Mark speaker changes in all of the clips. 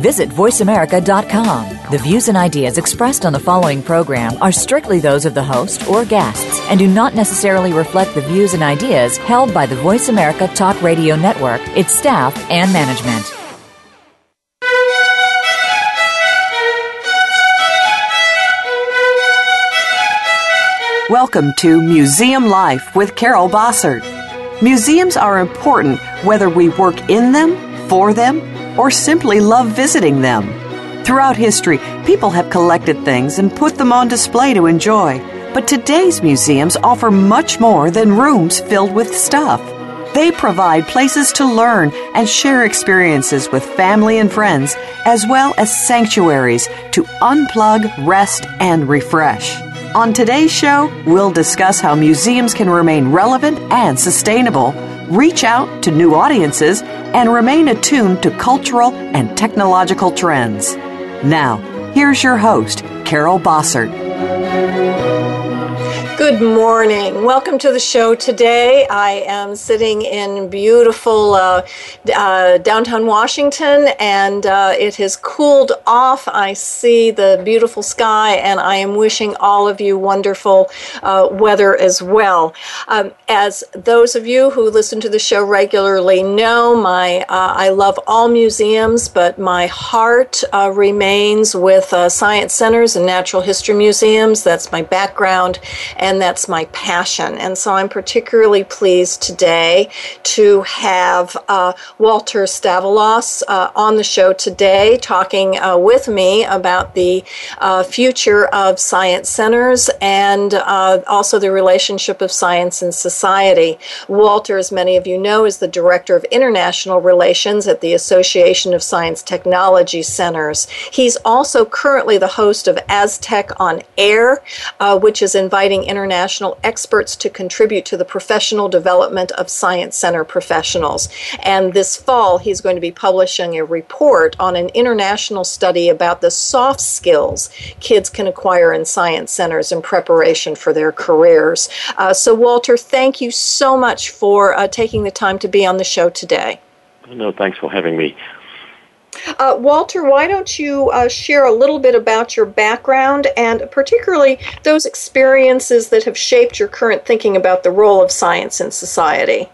Speaker 1: visit VoiceAmerica.com. The views and ideas expressed on the following program are strictly those of the host or guests and do not necessarily reflect the views and ideas held by the Voice America Talk Radio Network, its staff, and management.
Speaker 2: Welcome to Museum Life with Carol Bossert. Museums are important whether we work in them, for them, or simply love visiting them. Throughout history, people have collected things and put them on display to enjoy. But today's museums offer much more than rooms filled with stuff. They provide places to learn and share experiences with family and friends, as well as sanctuaries to unplug, rest, and refresh. On today's show, we'll discuss how museums can remain relevant and sustainable reach out to new audiences, and remain attuned to cultural and technological trends. Now, here's your host, Carol Bossert.
Speaker 3: Good morning. Welcome to the show today. I am sitting in beautiful uh, uh, downtown Washington and uh, it has cooled off. I see the beautiful sky and I am wishing all of you wonderful uh, weather as well. Um, as those of you who listen to the show regularly know, my uh, I love all museums, but my heart uh, remains with science centers and natural history museums. That's my background. And and that's my passion. And so I'm particularly pleased today to have uh, Walter Staveloz uh, on the show today talking uh, with me about the uh, future of science centers and uh, also the relationship of science and society. Walter, as many of you know, is the Director of International Relations at the Association of Science Technology Centers. He's also currently the host of Aztec on Air, uh, which is inviting international International experts to contribute to the professional development of Science Center professionals. And this fall, he's going to be publishing a report on an international study about the soft skills kids can acquire in science centers in preparation for their careers. Uh, so, Walter, thank you so much for uh, taking the time to be on the show today.
Speaker 4: No, thanks for having me.
Speaker 3: Uh, Walter, why don't you uh, share a little bit about your background and particularly those experiences that have shaped your current thinking about the role of science in society?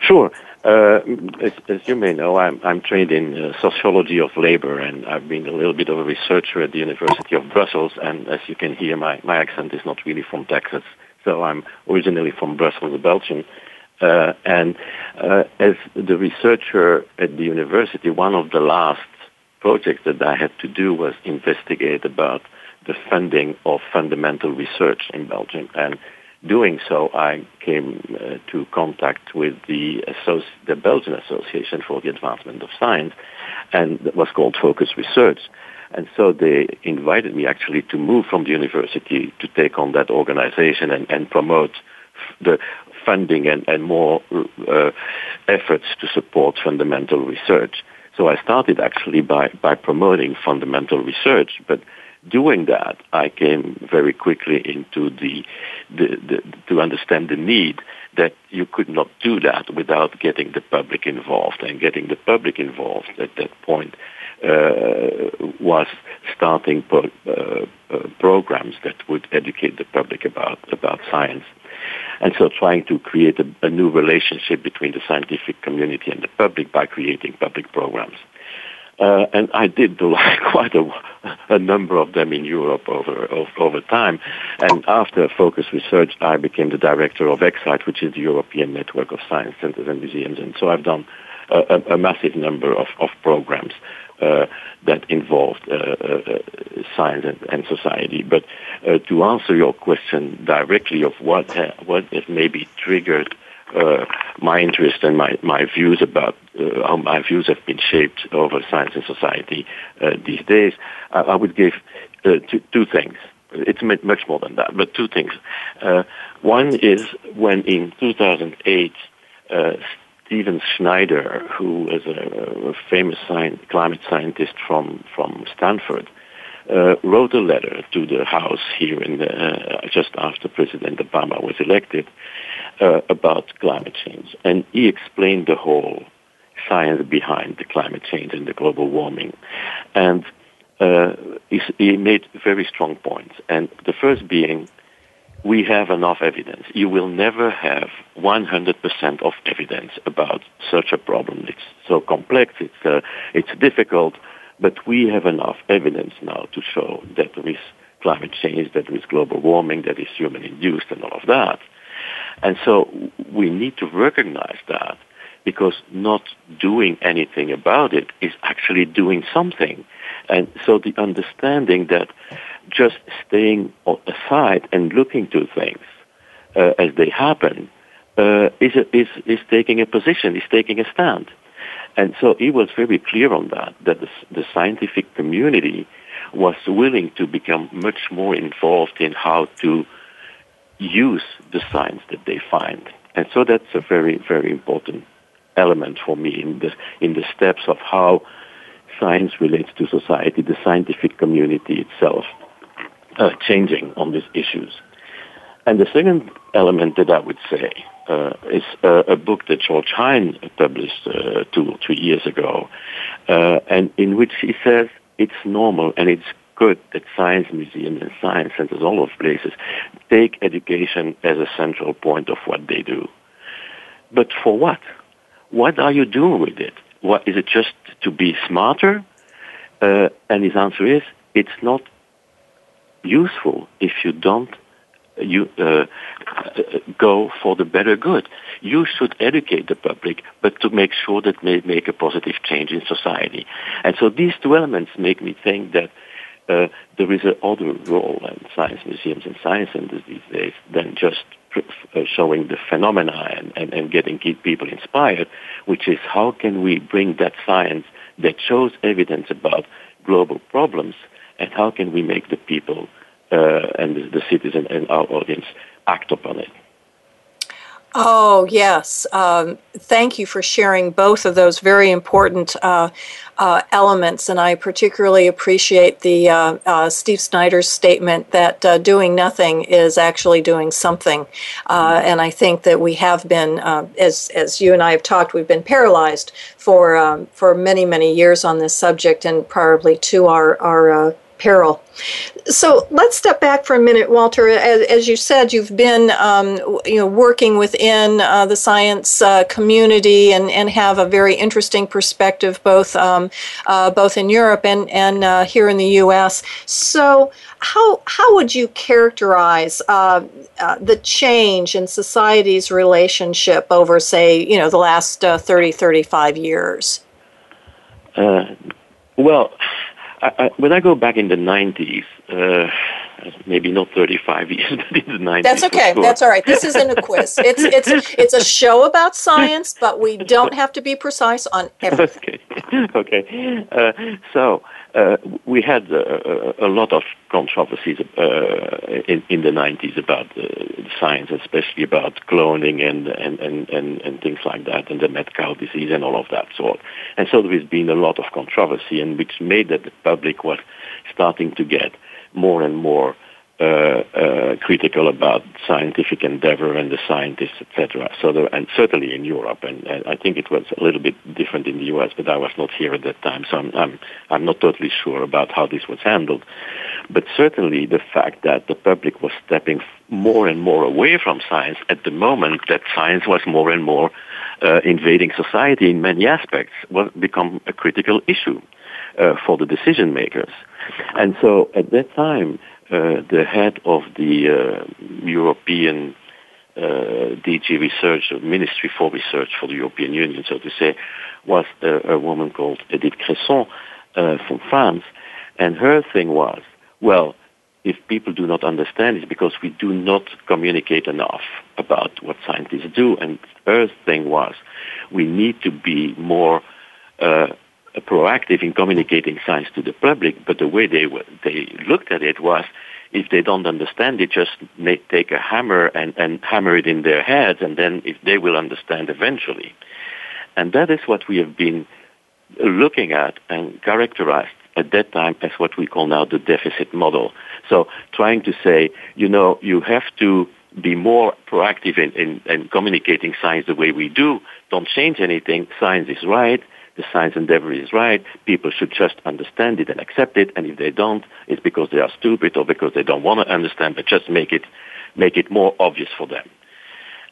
Speaker 4: Sure. Uh, as, as, you may know, I'm, I'm trained in uh, sociology of labor, and I've been a little bit of a researcher at the University of Brussels. And as you can hear, my, my accent is not really from Texas, so I'm originally from Brussels, Belgium. Uh, and uh, as the researcher at the university, one of the last projects that I had to do was investigate about the funding of fundamental research in Belgium. And doing so, I came uh, to contact with the, Associ- the Belgian Association for the Advancement of Science, and that was called Focus Research. And so they invited me actually to move from the university to take on that organization and, and promote the funding and, and more uh, efforts to support fundamental research. So I started actually by, by promoting fundamental research, but doing that, I came very quickly into the, the, the, to understand the need that you could not do that without getting the public involved, and getting the public involved at that point uh, was starting pro- uh, uh, programs that would educate the public about about science and so trying to create a, a new relationship between the scientific community and the public by creating public programs. Uh, and I did do like quite a, a number of them in Europe over, over, over time. And after Focus Research, I became the director of Ecsite, which is the European Network of Science Centers and Museums. And so I've done a, a massive number of, of programs. Uh, that involved uh, uh, science and, and, society. But to answer your question directly of what ha- what has maybe triggered uh, my interest and my, my views about uh, how my views have been shaped over science and society uh, these days, I, I would give two, two, things. It's much more than that, but two things. one is when in 2008, Stephen Schneider, who is a, a famous science, climate scientist from, from Stanford, uh, wrote a letter to the House here in the, uh, just after President Obama was elected uh, about climate change. And he explained the whole science behind the climate change and the global warming. And uh, he, he made very strong points. And the first being we have enough evidence. You will never have 100% of evidence about such a problem. It's so complex, it's, uh, it's difficult, but we have enough evidence now to show that there is climate change, that there is global warming, that is human-induced and all of that. And so we need to recognize that because not doing anything about it is actually doing something. And so the understanding that just staying aside and looking to things uh, as they happen uh, is, is, is taking a position, is taking a stand. And so he was very clear on that, that the, the scientific community was willing to become much more involved in how to use the science that they find. And so that's a very, very important element for me in the, in the steps of how science relates to society, the scientific community itself uh, changing on these issues. And the second element that I would say uh, is uh, a book that George Hein published uh, two, three years ago, uh, and in which he says it's normal and it's good that science museums and science centers all over places take education as a central point of what they do. But for what? What are you doing with it? What, is it just to be smarter? Uh, and his answer is, it's not useful if you don't you uh, uh, go for the better good. You should educate the public, but to make sure that may make a positive change in society. And so these two elements make me think that uh, there is other role in science museums and science centers these days than just uh, showing the phenomena and, and, and getting people inspired, which is how can we bring that science that shows evidence about global problems and how can we make the people uh, and the, the citizen and our audience act upon it.
Speaker 3: Oh, yes. Um, thank you for sharing both of those very important uh, uh, elements. And I particularly appreciate the uh, uh Steve Schneider's statement that uh, doing nothing is actually doing something. Uh, and I think that we have been, as, as you and I have talked, we've been paralyzed for, um, for many, many years on this subject and probably to our, our peril. So let's step back for a minute, Walter. As, as you said, you've been um, you know working within uh, the science uh, community and, and have a very interesting perspective both um, uh, both in Europe and and uh, here in the U.S. So how how would you characterize uh, uh, the change in society's relationship over, say, you know, the last uh, 30, 35 years?
Speaker 4: well I, I, when I go back in the 90s, uh, maybe not 35 years, but in the
Speaker 3: 90s. That's okay. Sure. That's all right. This isn't a quiz. It's, it's, it's a show about science, but we don't have to be precise on everything.
Speaker 4: Okay. Okay. Uh, so uh, we had uh, a lot of controversies uh, in, in, the 90s about uh, science, especially about cloning and, and, and, and, and things like that, and the mad cow disease and all of that sort. And so there has been a lot of controversy, and which made that the public was starting to get more and more uh, uh, critical about scientific endeavor and the scientists, etc. So, and certainly in Europe, and, and, I think it was a little bit different in the U.S., but I was not here at that time, so I'm I'm, I'm not totally sure about how this was handled. But certainly, the fact that the public was stepping more and more away from science at the moment that science was more and more uh, invading society in many aspects was become a critical issue uh, for the decision makers. And so at that time, uh, the head of the uh, European uh, DG Research, Ministry for Research for the European Union, so to say, was a, uh, a woman called Edith Cresson uh, from France. And her thing was, well, if people do not understand, it's because we do not communicate enough about what scientists do. And her thing was, we need to be more uh, proactive in communicating science to the public, but the way they, they looked at it was if they don't understand it, just take a hammer and, and hammer it in their heads, and then if they will understand eventually. And that is what we have been looking at and characterized at that time as what we call now the deficit model. So trying to say, you know, you have to be more proactive in, in, in communicating science the way we do. Don't change anything. Science is right the science endeavor is right. People should just understand it and accept it. And if they don't, it's because they are stupid or because they don't want to understand, but just make it, make it more obvious for them.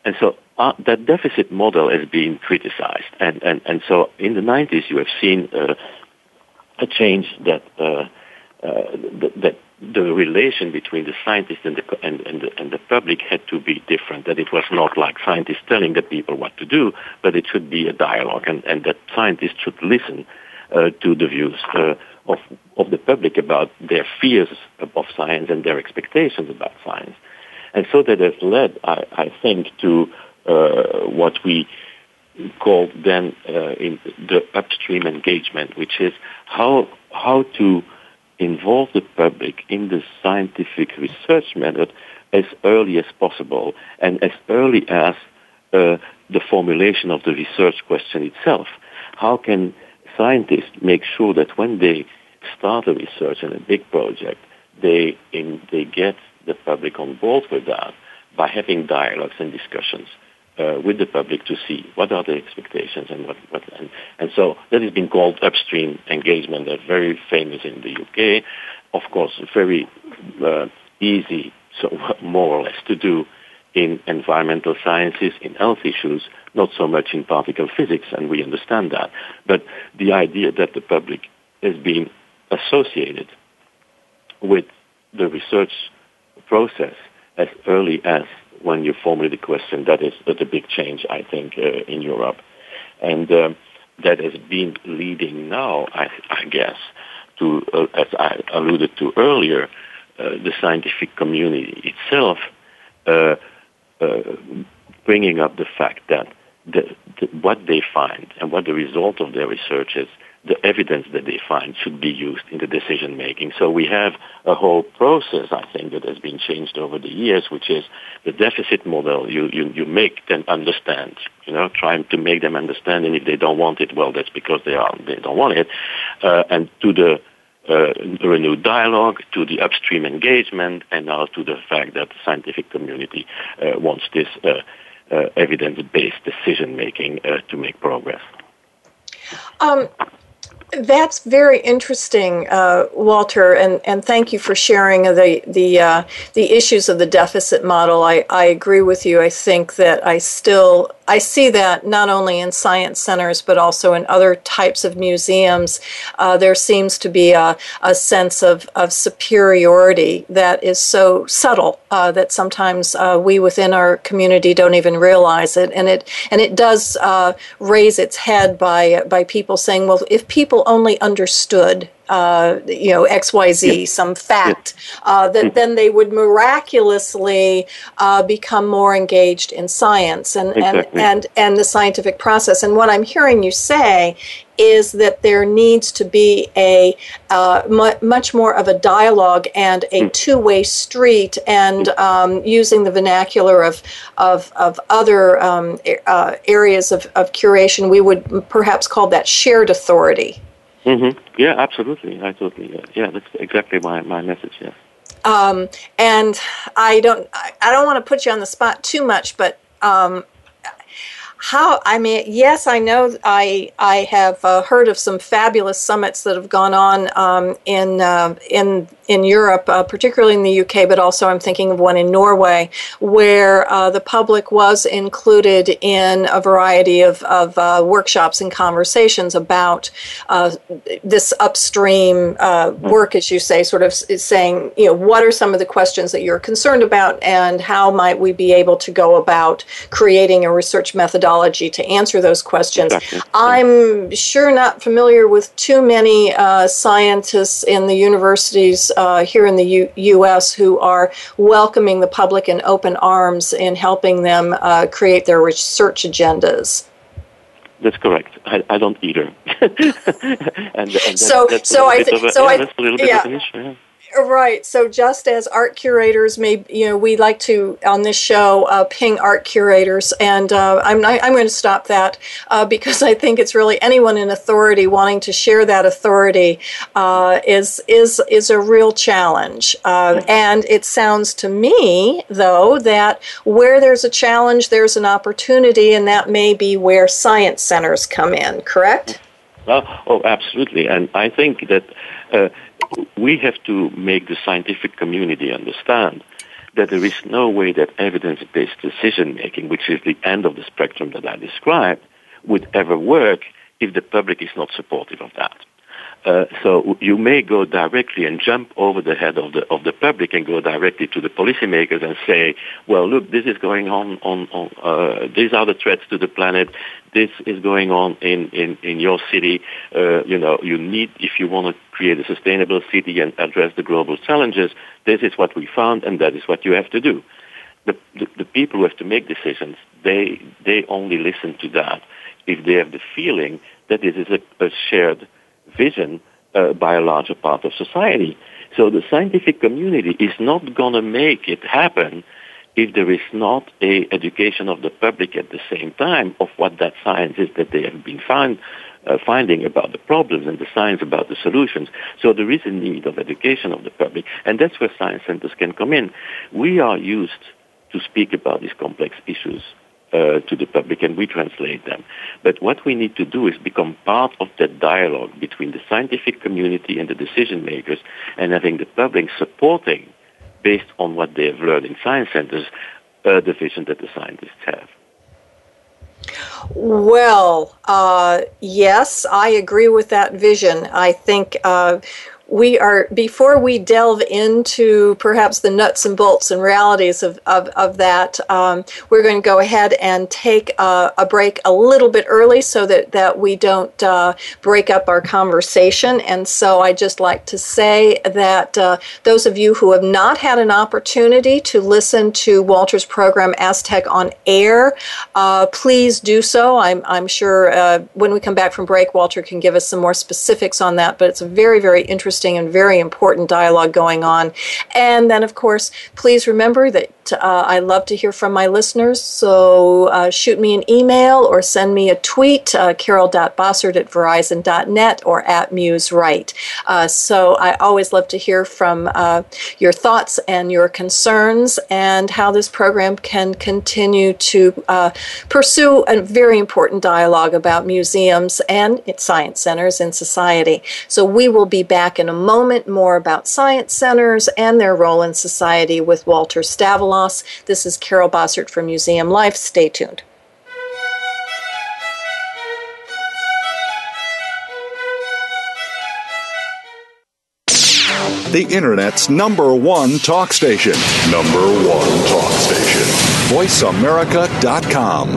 Speaker 4: And so uh, that deficit model has been criticized. And, and, and so in the 90s, you have seen uh, a change that, uh, uh that, that the relation between the scientists and the, and, and, the, and the public had to be different, that it was not like scientists telling the people what to do, but it should be a dialogue and, and that scientists should listen uh, to the views uh, of, of the public about their fears of science and their expectations about science. And so that has led, I, I think, to uh, what we called then uh, in the upstream engagement, which is how, how to involve the public in the scientific research method as early as possible and as early as uh, the formulation of the research question itself. How can scientists make sure that when they start a research and a big project, they, in, they get the public on board with that by having dialogues and discussions uh, with the public to see what are the expectations and what, what and, and so that has been called upstream engagement. They're very famous in the UK, of course, very uh, easy, so more or less to do in environmental sciences, in health issues, not so much in particle physics, and we understand that. But the idea that the public is being associated with the research process as early as when you formulate the question, that is the big change, I think, uh, in Europe. And um, that has been leading now, I, I guess, to, uh, as I alluded to earlier, uh, the scientific community itself uh, uh, bringing up the fact that the, the, what they find and what the result of their research is the evidence that they find should be used in the decision making. So we have a whole process, I think, that has been changed over the years, which is the deficit model. You, you, you make them understand, you know, trying to make them understand. And if they don't want it, well, that's because they, are, they don't want it. Uh, and to the uh, renewed dialogue, to the upstream engagement, and now to the fact that the scientific community uh, wants this uh, uh evidence-based decision-making uh, to make progress.
Speaker 3: Um, that's very interesting, uh, Walter, and, and thank you for sharing the the uh, the issues of the deficit model. I, I agree with you. I think that I still I see that not only in science centers but also in other types of museums. Uh, there seems to be a, a sense of, of superiority that is so subtle uh, that sometimes uh, we within our community don't even realize it, and it and it does uh, raise its head by by people saying, well, if people people only understood uh, you know xyz yeah. some fact uh, that mm-hmm. then they would miraculously uh, become more engaged in science and, exactly. and, and and the scientific process and what i'm hearing you say is that there needs to be a uh, mu- much more of a dialogue and a mm. two-way street and hmm. um, using the vernacular of of, of other um, uh, areas of, of curation we would perhaps call that shared authority
Speaker 4: Mm-hmm. Yeah, absolutely. I totally. Yeah. yeah, that's exactly my, my message. Yeah. Um,
Speaker 3: and I don't I, I don't want to put you on the spot too much, but um, how I mean, yes, I know I I have uh, heard of some fabulous summits that have gone on um, in uh, in in Europe, uh, particularly in the UK, but also I'm thinking of one in Norway, where uh, the public was included in a variety of, of uh, workshops and conversations about uh, this upstream uh, work, as you say, sort of saying, you know, what are some of the questions that you're concerned about and how might we be able to go about creating a research methodology to answer those questions. Exactly. I'm sure not familiar with too many uh, scientists in the universities uh, here in the U- U.S. who are welcoming the public in open arms and helping them uh, create their research agendas.
Speaker 4: That's correct. I, I don't either.
Speaker 3: and, and that, so,
Speaker 4: so
Speaker 3: I,
Speaker 4: th- so I, yeah. Issue, yeah.
Speaker 3: Right. So just as art curators may, you know, we like to on this show uh, ping art curators, and uh, I'm I, am going to stop that uh, because I think it's really anyone in authority wanting to share that authority uh, is is is a real challenge. Um, and it sounds to me though that where there's a challenge, there's an opportunity, and that may be where science centers come in. Correct?
Speaker 4: Oh, oh absolutely. And I think that. Uh, we have to make the scientific community understand that there is no way that evidence-based decision making, which is the end of the spectrum that I described, would ever work if the public is not supportive of that. Uh, so you may go directly and jump over the head of the of the public and go directly to the policymakers and say, "Well, look, this is going on on, on uh, these are the threats to the planet. This is going on in in in your city. Uh, you know, you need if you want to create a sustainable city and address the global challenges. This is what we found, and that is what you have to do. The, the, the people who have to make decisions, they, they only listen to that if they have the feeling that this is a, a shared vision uh, by a larger part of society. So the scientific community is not going to make it happen if there is not a education of the public at the same time of what that science is that they have been found uh, finding about the problems and the science about the solutions. So there is a need of education of the public, and that's where science centers can come in. We are used to speak about these complex issues. Uh, to the public and we translate them. But what we need to do is become part of that dialogue between the scientific community and the decision makers and having the public supporting based on what they have learned in science centers, uh, the vision that the scientists have.
Speaker 3: Well, uh, yes, I agree with that vision. I think uh, we are before we delve into perhaps the nuts and bolts and realities of, of, of that um, we're going to go ahead and take a, a, break a little bit early so that, that we don't uh, break up our conversation and so i just like to say that uh, those of you who have not had an opportunity to listen to walter's program aztec on air uh, please do so i'm, I'm sure uh, when we come back from break walter can give us some more specifics on that but it's a very very interesting interesting and very important dialogue going on. And then, of course, please remember that uh, I love to hear from my listeners. So uh, shoot me an email or send me a tweet, uh, carol.bossert at verizon.net or at musewrite. Uh, so I always love to hear from uh, your thoughts and your concerns and how this program can continue to uh, pursue a very important dialogue about museums and science centers in society. So we will be back in a moment more about science centers and their role in society with Walter Staveloz. This is Carol Bossert from Museum Life. Stay tuned.
Speaker 5: the Internet's number one talk station. Number one talk station. VoiceAmerica.com.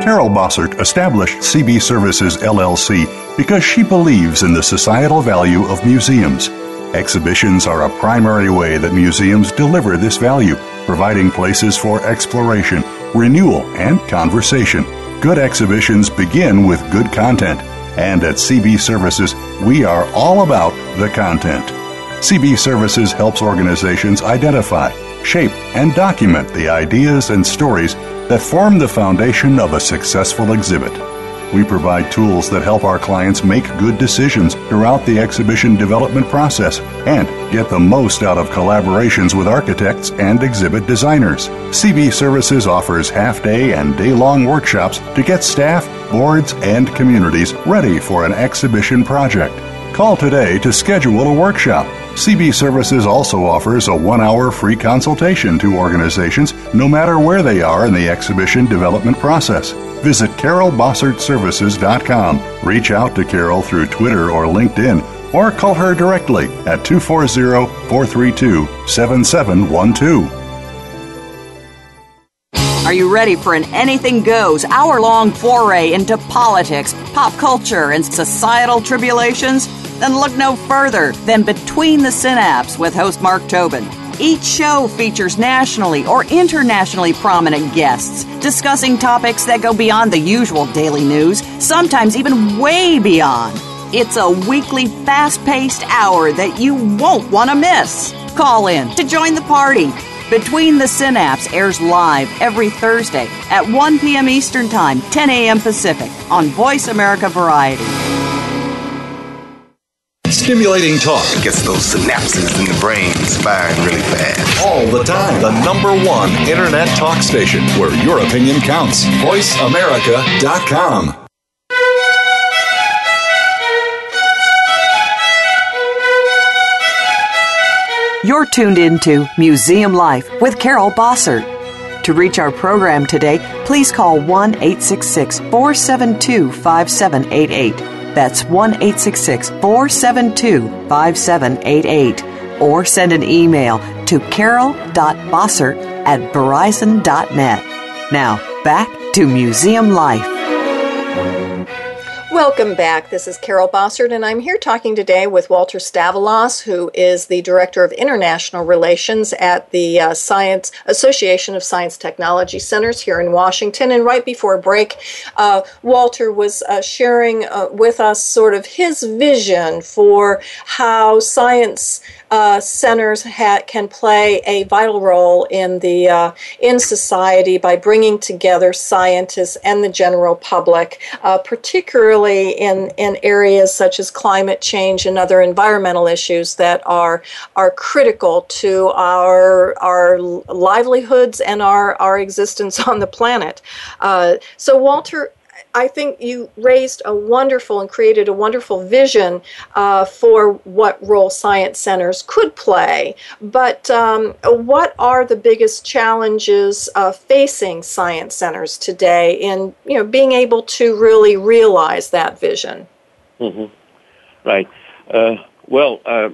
Speaker 5: Carol Bossert established CB Services LLC because she believes in the societal value of museums. Exhibitions are a primary way that museums deliver this value, providing places for exploration, renewal, and conversation. Good exhibitions begin with good content, and at CB Services, we are all about the content. CB Services helps organizations identify, shape, and document the ideas and stories that form the foundation of a successful exhibit. We provide tools that help our clients make good decisions throughout the exhibition development process and get the most out of collaborations with architects and exhibit designers. CB Services offers half day and day long workshops to get staff, boards, and communities ready for an exhibition project. Call today to schedule a workshop CB Services also offers a one hour free consultation to organizations, no matter where they are in the exhibition development process. Visit CarolBossertServices.com. Reach out to Carol through Twitter or LinkedIn, or call her directly at 240 432 7712.
Speaker 6: Are you ready for an anything goes hour long foray into politics, pop culture, and societal tribulations? Then look no further than Between the Synapse with host Mark Tobin. Each show features nationally or internationally prominent guests discussing topics that go beyond the usual daily news, sometimes even way beyond. It's a weekly fast paced hour that you won't want to miss. Call in to join the party. Between the Synapse airs live every Thursday at 1 p.m. Eastern Time, 10 a.m. Pacific on Voice America Variety.
Speaker 5: Stimulating talk it gets those synapses in the brain firing really fast. All the time. The number one internet talk station where your opinion counts. VoiceAmerica.com.
Speaker 2: You're tuned into Museum Life with Carol Bossert. To reach our program today, please call 1 472 5788. That's 1 472 5788. Or send an email to carol.bossert at verizon.net. Now, back to museum life.
Speaker 3: Welcome back. This is Carol Bossert, and I'm here talking today with Walter Staveloz, who is the Director of International Relations at the uh, Science Association of Science Technology Centers here in Washington. And right before break, uh, Walter was uh, sharing uh, with us sort of his vision for how science uh, centers ha- can play a vital role in the uh, in society by bringing together scientists and the general public, uh, particularly in in areas such as climate change and other environmental issues that are are critical to our our livelihoods and our our existence on the planet. Uh, so Walter I think you raised a wonderful and created a wonderful vision uh, for what role science centers could play. But um, what are the biggest challenges uh, facing science centers today in you know being able to really realize that vision?
Speaker 4: Mm-hmm. Right. Uh, well, uh,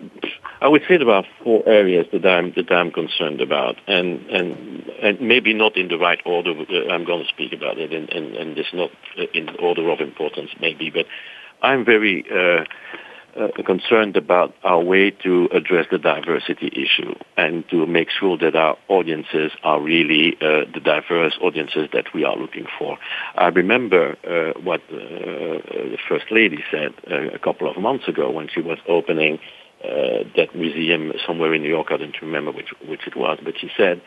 Speaker 4: I would say there are four areas that I'm that I'm concerned about, and and and maybe not in the right order. Uh, I'm going to speak about it, and and and it's not uh, in order of importance, maybe. But I'm very uh, uh, concerned about our way to address the diversity issue and to make sure that our audiences are really uh, the diverse audiences that we are looking for. I remember uh, what uh, the First Lady said uh, a couple of months ago when she was opening uh, that museum somewhere in New York. I don't remember which, which it was, but she said,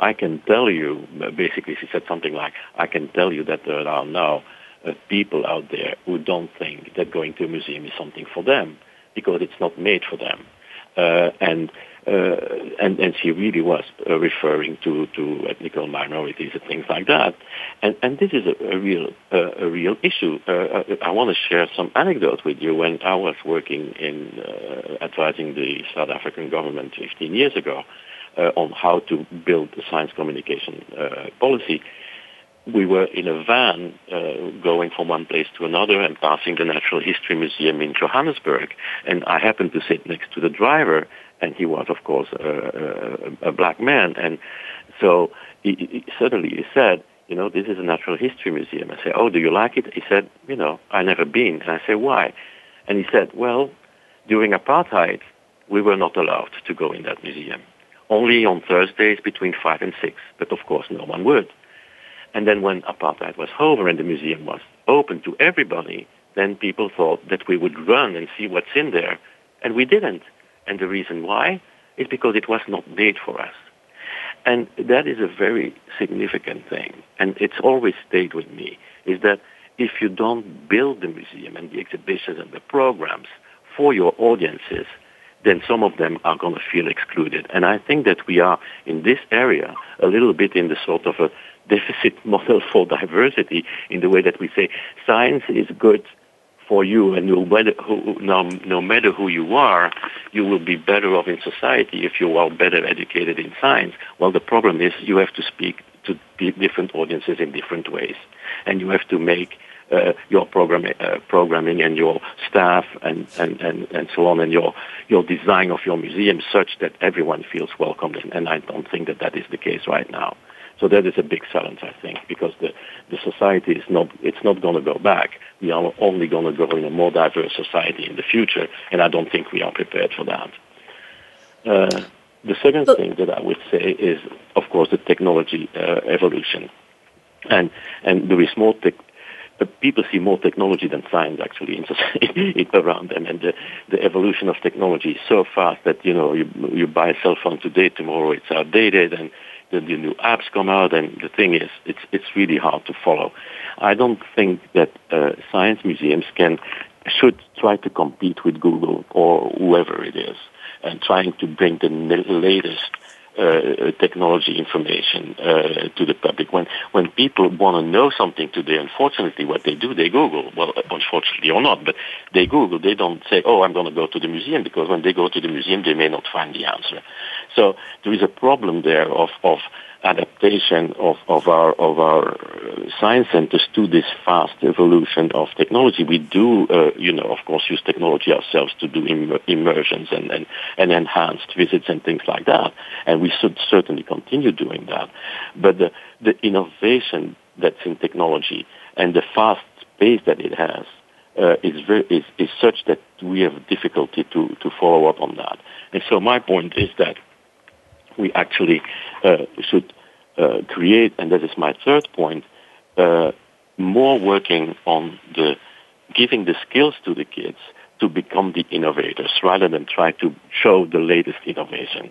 Speaker 4: I can tell you, basically she said something like, I can tell you that there are now uh, people out there who don't think that going to a museum is something for them because it's not made for them. Uh, and, uh, and, and she really was uh, referring to, to ethnical minorities and things like that. And, and this is a, a real, uh, a real issue. Uh, I want to share some anecdote with you. When I was working in advising the South African government 15 years ago on how to build the science communication policy, we were in a van uh, going from one place to another and passing the Natural History Museum in Johannesburg. And I happened to sit next to the driver, and he was, of course, a, a, a black man. And so he, he, suddenly he said, you know, this is a Natural History Museum. I said, oh, do you like it? He said, you know, I've never been. And I said, why? And he said, well, during apartheid, we were not allowed to go in that museum. Only on Thursdays between 5 and 6. But of course, no one would. And then when apartheid was over and the museum was open to everybody, then people thought that we would run and see what's in there. And we didn't. And the reason why is because it was not made for us. And that is a very significant thing. And it's always stayed with me, is that if you don't build the museum and the exhibitions and the programs for your audiences, then some of them are going to feel excluded. And I think that we are in this area a little bit in the sort of a deficit model for diversity in the way that we say science is good for you, and no matter who, no, no matter who you are, you will be better off in society if you are better educated in science. Well, the problem is you have to speak to different audiences in different ways, and you have to make uh, your program, uh, programming and your staff and, and, and, and so on and your, your design of your museum such that everyone feels welcomed. And, and I don't think that that is the case right now. So that is a big challenge, I think, because the, the society is not, it's not going to go back. We are only going to grow in a more diverse society in the future, and I don't think we are prepared for that. Uh, the second thing that I would say is, of course, the technology uh, evolution. And, and there is more tech, uh, people see more technology than science actually in society around them, and the, the, evolution of technology is so fast that you know you, you buy a cell phone today, tomorrow it's outdated, and the, the new apps come out, and the thing is, it's it's really hard to follow. I don't think that uh, science museums can should try to compete with Google or whoever it is, and trying to bring the latest uh, technology information uh, to the public. When when people want to know something today, unfortunately, what they do, they Google. Well, unfortunately or not, but they Google. They don't say, "Oh, I'm going to go to the museum," because when they go to the museum, they may not find the answer. So there is a problem there of, of adaptation of, of our of our uh, science centers to this fast evolution of technology. We do, uh, you know, of course, use technology ourselves to do Im- immersions and, and, and enhanced visits and things like that, and we should certainly continue doing that. But the, the innovation that's in technology and the fast pace that it has uh, is, very, is is such that we have difficulty to to follow up on that. And so my point is that we actually uh, should uh, create, and that is my third point, uh, more working on the giving the skills to the kids to become the innovators rather than try to show the latest innovation.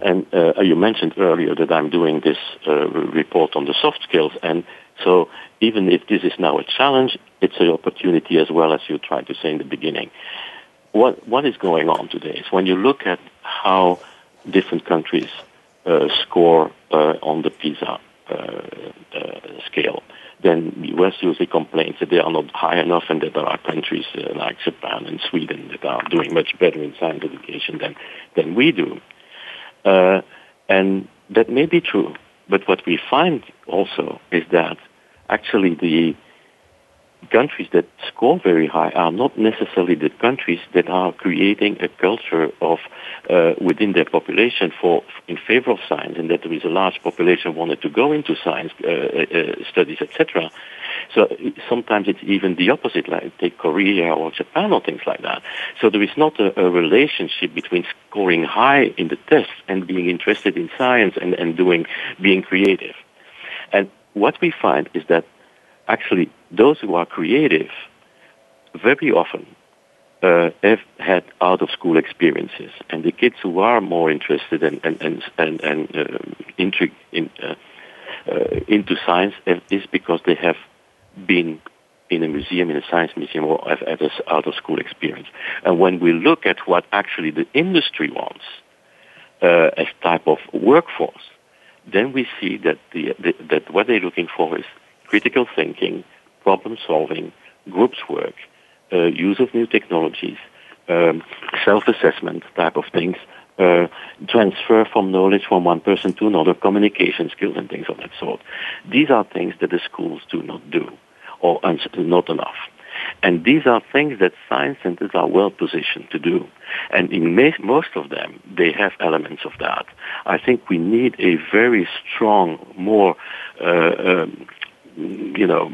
Speaker 4: And uh, you mentioned earlier that I'm doing this uh, report on the soft skills. And so even if this is now a challenge, it's an opportunity as well as you tried to say in the beginning. What, what is going on today is when you look at how different countries uh, score uh, on the PISA uh, scale. Then the U.S. usually complains that they are not high enough and that there are countries like Japan and Sweden that are doing much better in science education than, than we do. and that may be true, but what we find also is that actually the countries that score very high are not necessarily the countries that are creating a culture of uh, within their population for in favor of science and that there is a large population wanted to go into science uh, uh, uh studies etc so sometimes it's even the opposite like take korea or japan or things like that so there is not a, a relationship between scoring high in the test and being interested in science and, and doing being creative and what we find is that actually those who are creative very often uh, have had out of school experiences, and the kids who are more interested and and and and, and uh, in, uh, uh, into science is because they have been in a museum, in a science museum, or have had an out of school experience. And when we look at what actually the industry wants uh, as type of workforce, then we see that the, the that what they're looking for is critical thinking, problem solving, groups work, uh, use of new technologies, um, self-assessment type of things, uh, transfer from knowledge from one person to another, communication skills and things of that sort. These are things that the schools do not do or not enough. And these are things that science centers are well positioned to do. And in most of them, they have elements of that. I think we need a very strong, more uh, um, you know,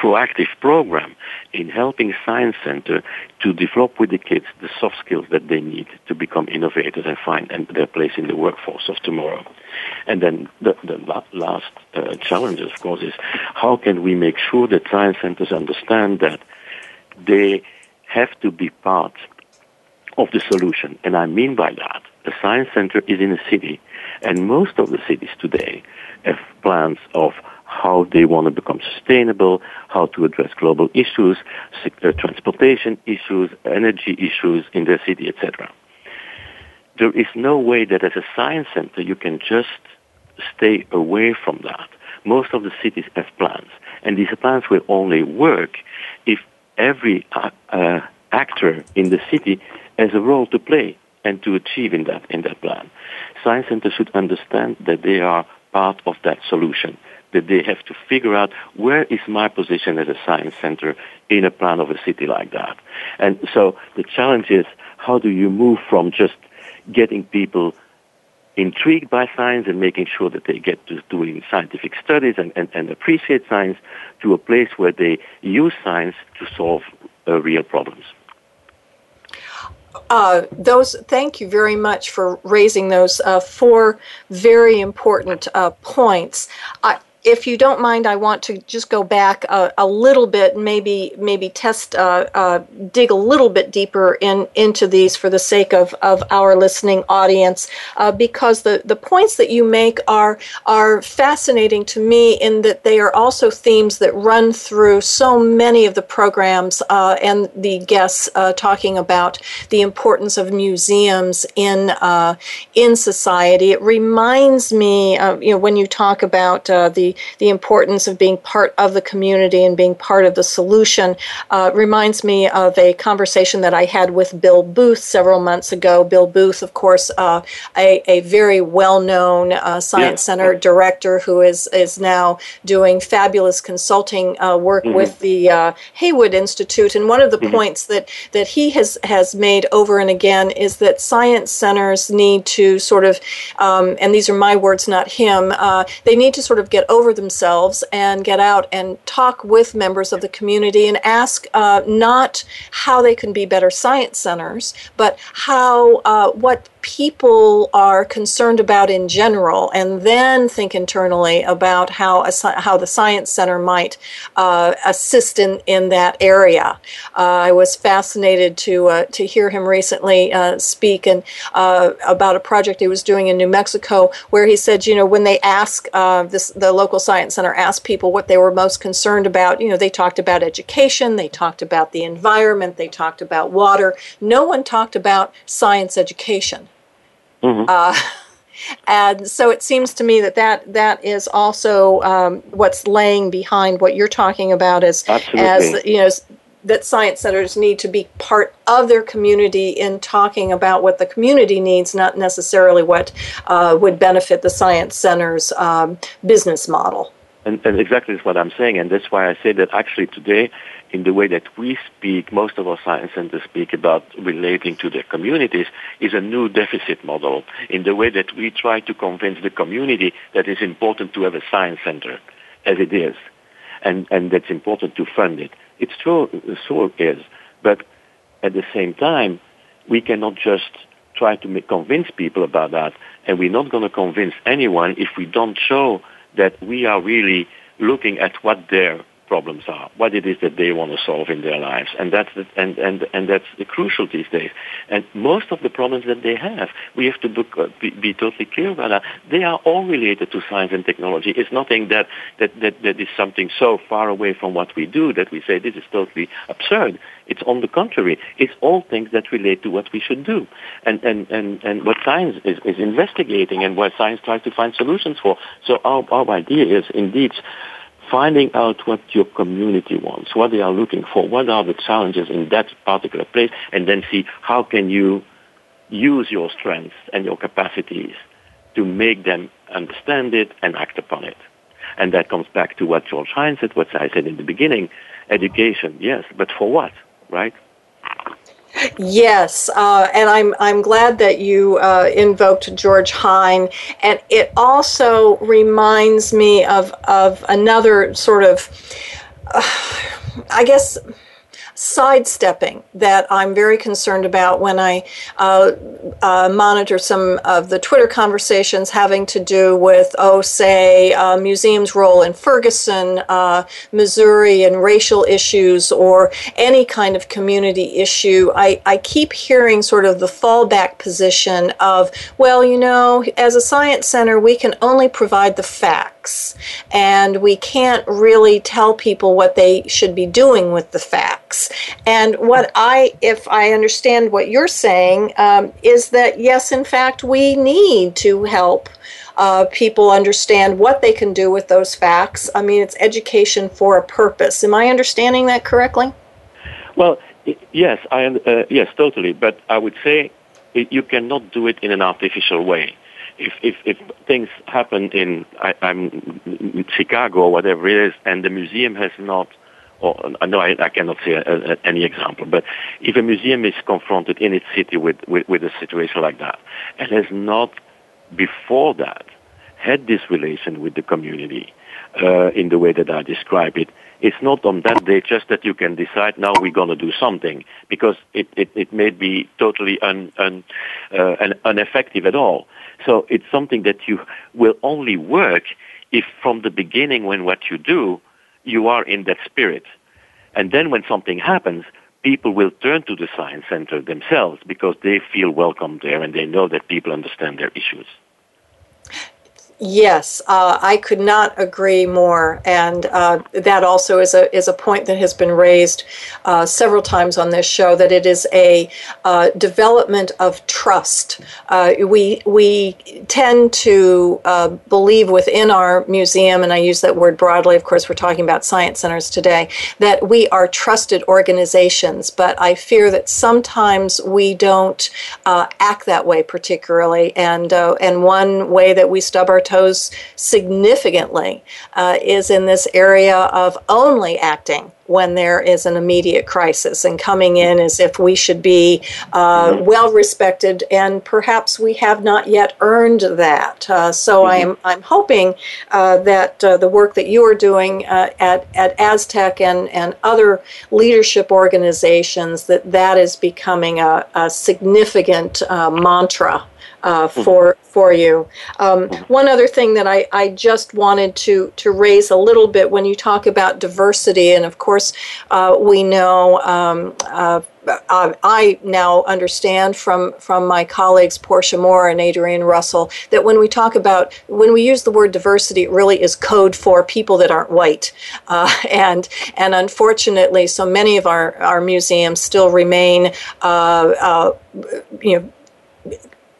Speaker 4: proactive program in helping Science Center to develop with the kids the soft skills that they need to become innovators and find their place in the workforce of tomorrow. And then the, the last uh, challenge, of course, is how can we make sure that Science Centers understand that they have to be part of the solution. And I mean by that, the science center is in a city, and most of the cities today have plans of how they want to become sustainable, how to address global issues, uh, transportation issues, energy issues in their city, etc. There is no way that as a science center you can just stay away from that. Most of the cities have plans, and these plans will only work if every uh, uh, actor in the city has a role to play and to achieve in that, in that plan. Science centers should understand that they are part of that solution, that they have to figure out where is my position as a science center in a plan of a city like that. And so the challenge is how do you move from just getting people intrigued by science and making sure that they get to doing scientific studies and, and, and appreciate science to a place where they use science to solve uh, real problems.
Speaker 3: Uh, those thank you very much for raising those uh, four very important uh, points. I, if you don't mind, I want to just go back a, a little bit, maybe maybe test, uh, uh, dig a little bit deeper in into these for the sake of, of our listening audience, uh, because the, the points that you make are are fascinating to me in that they are also themes that run through so many of the programs uh, and the guests uh, talking about the importance of museums in uh, in society. It reminds me, you know, when you talk about the the importance of being part of the community and being part of the solution uh, reminds me of a conversation that I had with Bill Booth several months ago. Bill Booth, of course, uh, a, a, very well known uh, Science yeah. Center director who is, is now doing fabulous consulting uh, work mm-hmm. with the uh, Haywood Institute. And one of the mm-hmm. points that, that he has, has made over and again is that science centers need to sort of, um, and these are my words, not him, uh, they need to sort of get over over themselves and get out and talk with members of the community and ask uh, not how they can be better science centers, but how uh, what people are concerned about in general, and then think internally about how a, how the science center might uh, assist in, in that area. Uh, I was fascinated to uh, to hear him recently uh, speak and about a project he was doing in New Mexico, where he said, you know, when they ask this the local local science center asked people what they were most concerned about, you know, they talked about education, they talked about the environment, they talked about water. No one talked about science education. Mm-hmm. Uh, and so it seems to me that that, that is also um, what's laying behind what you're talking about as, Absolutely. as you know, that science centers need to be part of their community in talking about what the community needs, not necessarily what uh, would benefit the science center's um, business model.
Speaker 4: And, and exactly is what I'm saying, and that's why I say that actually today, in the way that we speak, most of our science centers speak about relating to their communities, is a new deficit model in the way that we try to convince the community that it's important to have a science center, as it is, and, and that's important to fund it. It's true, so is, but at the same time, we cannot just try to make, convince people about that, and we're not going to convince anyone if we don't show that we are really looking at what they're problems are, what it is that they want to solve in their lives. And that's the, and, and, and that's the crucial these days. And most of the problems that they have, we have to uh, be, be, totally clear about that. They are all related to science and technology. It's nothing that, that, that, that is something so far away from what we do that we say this is totally absurd. It's on the contrary. It's all things that relate to what we should do. And, and, and, and what science is, is investigating and what science tries to find solutions for. So our, our idea is indeed finding out what your community wants, what they are looking for, what are the challenges in that particular place, and then see how can you use your strengths and your capacities to make them understand it and act upon it. And that comes back to what George Hein's said, what I said in the beginning, education, yes, but for what, right?
Speaker 3: Yes, uh, and I'm I'm glad that you uh, invoked George Hein, and it also reminds me of of another sort of, uh, I guess sidestepping that I'm very concerned about when I uh, uh, monitor some of the Twitter conversations having to do with, oh, say, uh, museums' role in Ferguson, uh, Missouri, and racial issues or any kind of community issue. I, I keep hearing sort of the fallback position of, well, you know, as a science center, we can only provide the facts and we can't really tell people what they should be doing with the facts. And what I, if I understand what you're saying, um, is that yes, in fact, we need to help. Uh, people understand what they can do with those facts. I mean, it's education for a purpose. Am I understanding that correctly?
Speaker 4: Well, yes, I uh, yes, totally. But I would say you cannot do it in an artificial way if, if, if things happen in I, am Chicago or whatever it is, and the museum has not, or uh, no, I, I cannot say a, uh, a, uh, any example, but if a museum is confronted in its city with, with, with a situation like that, and has not before that had this relation with the community uh, in the way that I describe it, it's not on that day just that you can decide now we're going to do something because it, it, it may be totally un, un, uh, un, ineffective at all. So it's something that you will only work if from the beginning when what you do, you are in that spirit. And then when something happens, people will turn to the science center themselves because they feel welcome there and they know that people understand their issues.
Speaker 3: Yes, uh, I could not agree more, and uh, that also is a is a point that has been raised uh, several times on this show. That it is a uh, development of trust. Uh, we we tend to uh, believe within our museum, and I use that word broadly. Of course, we're talking about science centers today. That we are trusted organizations, but I fear that sometimes we don't act that way particularly. And and one way that we stub our plateaus significantly uh, is in this area of only acting when there is an immediate crisis and coming in as if we should be uh, mm-hmm. well respected and perhaps we have not yet earned that. Uh, so mm-hmm. I'm, I'm hoping uh, that uh, the work that you are doing uh, at, at ASTC and, and other leadership organizations that that is becoming a, a significant uh, mantra uh, mm-hmm. for for you. Um, mm-hmm. one other thing that I, I just wanted to to raise a little bit when you talk about diversity, and of course uh, we know. Um, uh, uh, I now understand from from my colleagues Porchia Moore and Adrienne Russell that when we talk about when we use the word diversity, it really is code for people that aren't white, uh, and and unfortunately, so many of our our museums still remain, uh, uh, you know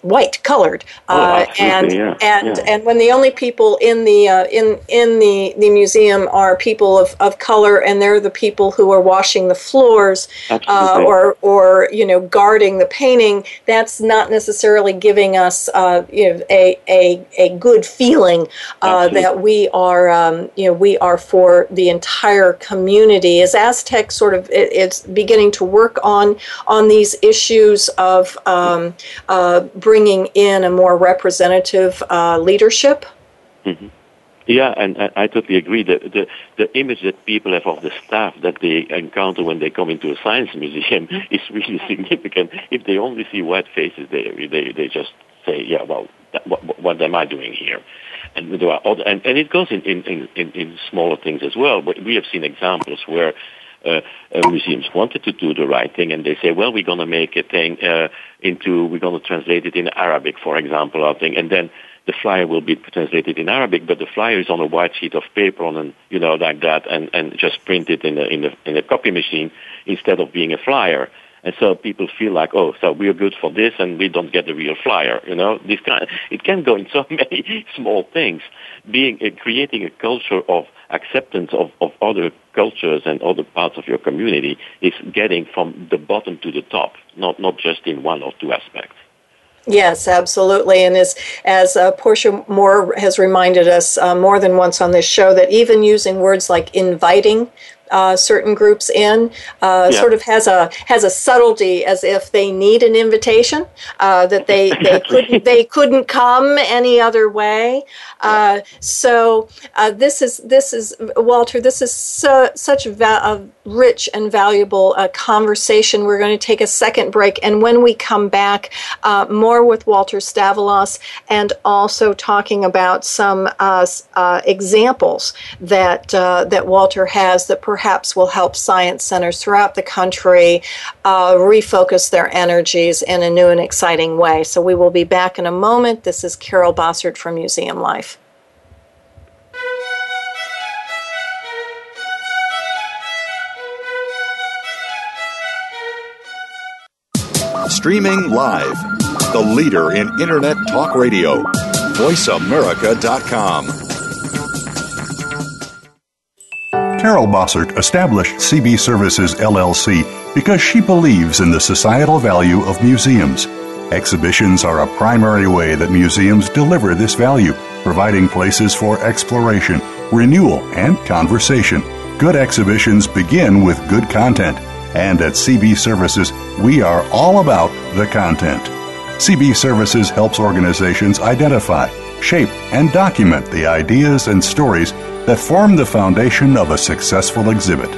Speaker 3: white colored
Speaker 4: oh, uh, oh,
Speaker 3: and yeah.
Speaker 4: and
Speaker 3: yeah. and when the only people in the uh, in in the the museum are people of, of color and they're the people who are washing the floors uh, or or you know guarding the painting that's not necessarily giving us uh, you know a a, a good feeling uh, that we are um, you know we are for the entire community as ASTC sort of it, it's beginning to work on on these issues of um, uh, bringing bringing in a more representative uh, leadership?
Speaker 4: Mm-hmm. Yeah, and, and, I totally agree. The, the, the image that people have of the staff that they encounter when they come into a science museum is really significant. If they only see white faces, they they they just say, "Yeah, well, that, what, what am I doing here?" And there are other, and, and it goes in in, in in smaller things as well. But we have seen examples where uh, uh, museums wanted to do the right thing, and they say, well, we're going to make a thing uh, into, we're going to translate it in Arabic, for example, I think, and then the flyer will be translated in Arabic, but the flyer is on a white sheet of paper on an, you know, like that, and, and just printed in a, in, a, in a copy machine instead of being a flyer. And so people feel like, oh, so we are good for this and we don't get the real flyer, you know? This kind of, it can go in so many small things. Being, uh, creating a culture of acceptance of, of other cultures and other parts of your community is getting from the bottom to the top, not, not just in one or two aspects.
Speaker 3: Yes, absolutely. And as, as uh, Porchia Moore has reminded us uh, more than once on this show, that even using words like inviting uh, certain groups in uh, yeah. sort of has a has a subtlety as if they need an invitation uh, that they they couldn't they couldn't come any other way uh, so uh, this is this is Walter this is so, such va- a rich and valuable uh, conversation we're going to take a second break and when we come back more with Walter Staveloz and also talking about some examples that that Walter has that perhaps perhaps will help science centers throughout the country uh, refocus their energies in a new and exciting way. So we will be back in a moment. This is Carol Bossert from Museum Life.
Speaker 5: Streaming live, the leader in Internet Talk Radio, VoiceAmerica.com. Carol Bossert established CB Services LLC because she believes in the societal value of museums. Exhibitions are a primary way that museums deliver this value, providing places for exploration, renewal, and conversation. Good exhibitions begin with good content, and at CB Services, we are all about the content. CB Services helps organizations identify, shape, and document the ideas and stories that form the foundation of a successful exhibit.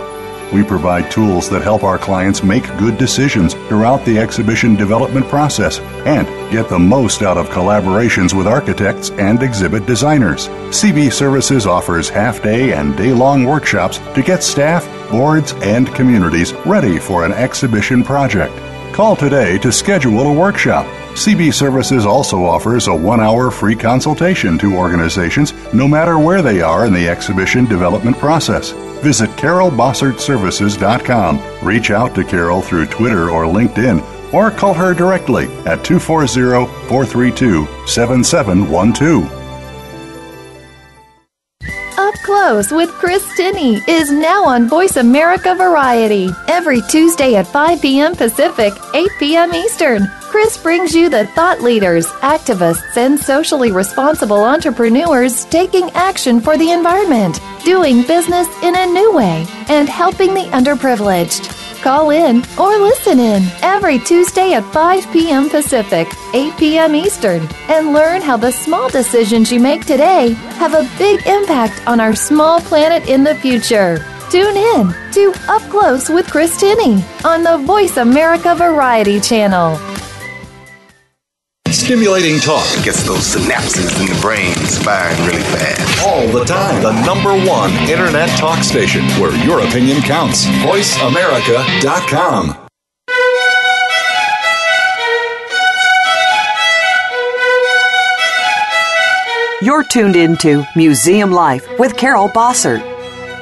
Speaker 5: We provide tools that help our clients make good decisions throughout the exhibition development process and get the most out of collaborations with architects and exhibit designers. CB Services offers half day and day long workshops to get staff, boards, and communities ready for an exhibition project. Call today to schedule a workshop CB Services also offers a one hour free consultation to organizations, no matter where they are in the exhibition development process. Visit CarolBossertServices.com. Reach out to Carol through Twitter or LinkedIn, or call her directly at 240 432 7712.
Speaker 7: Up Close with Chris Tinney is now on Voice America Variety. Every Tuesday at 5 p.m. Pacific, 8 p.m. Eastern, Chris brings you the thought leaders, activists, and socially responsible entrepreneurs taking action for the environment, doing business in a new way, and helping the underprivileged. Call in or listen in every Tuesday at 5 p.m. Pacific, 8 p.m. Eastern, and learn how the small decisions you make today have a big impact on our small planet in the future. Tune in to Up Close with Chris Tinney on the Voice America Variety Channel.
Speaker 5: Stimulating talk gets those synapses in the brain firing really fast. All the time. The number one internet talk station where your opinion counts. VoiceAmerica.com.
Speaker 3: You're tuned into Museum Life with Carol Bossert.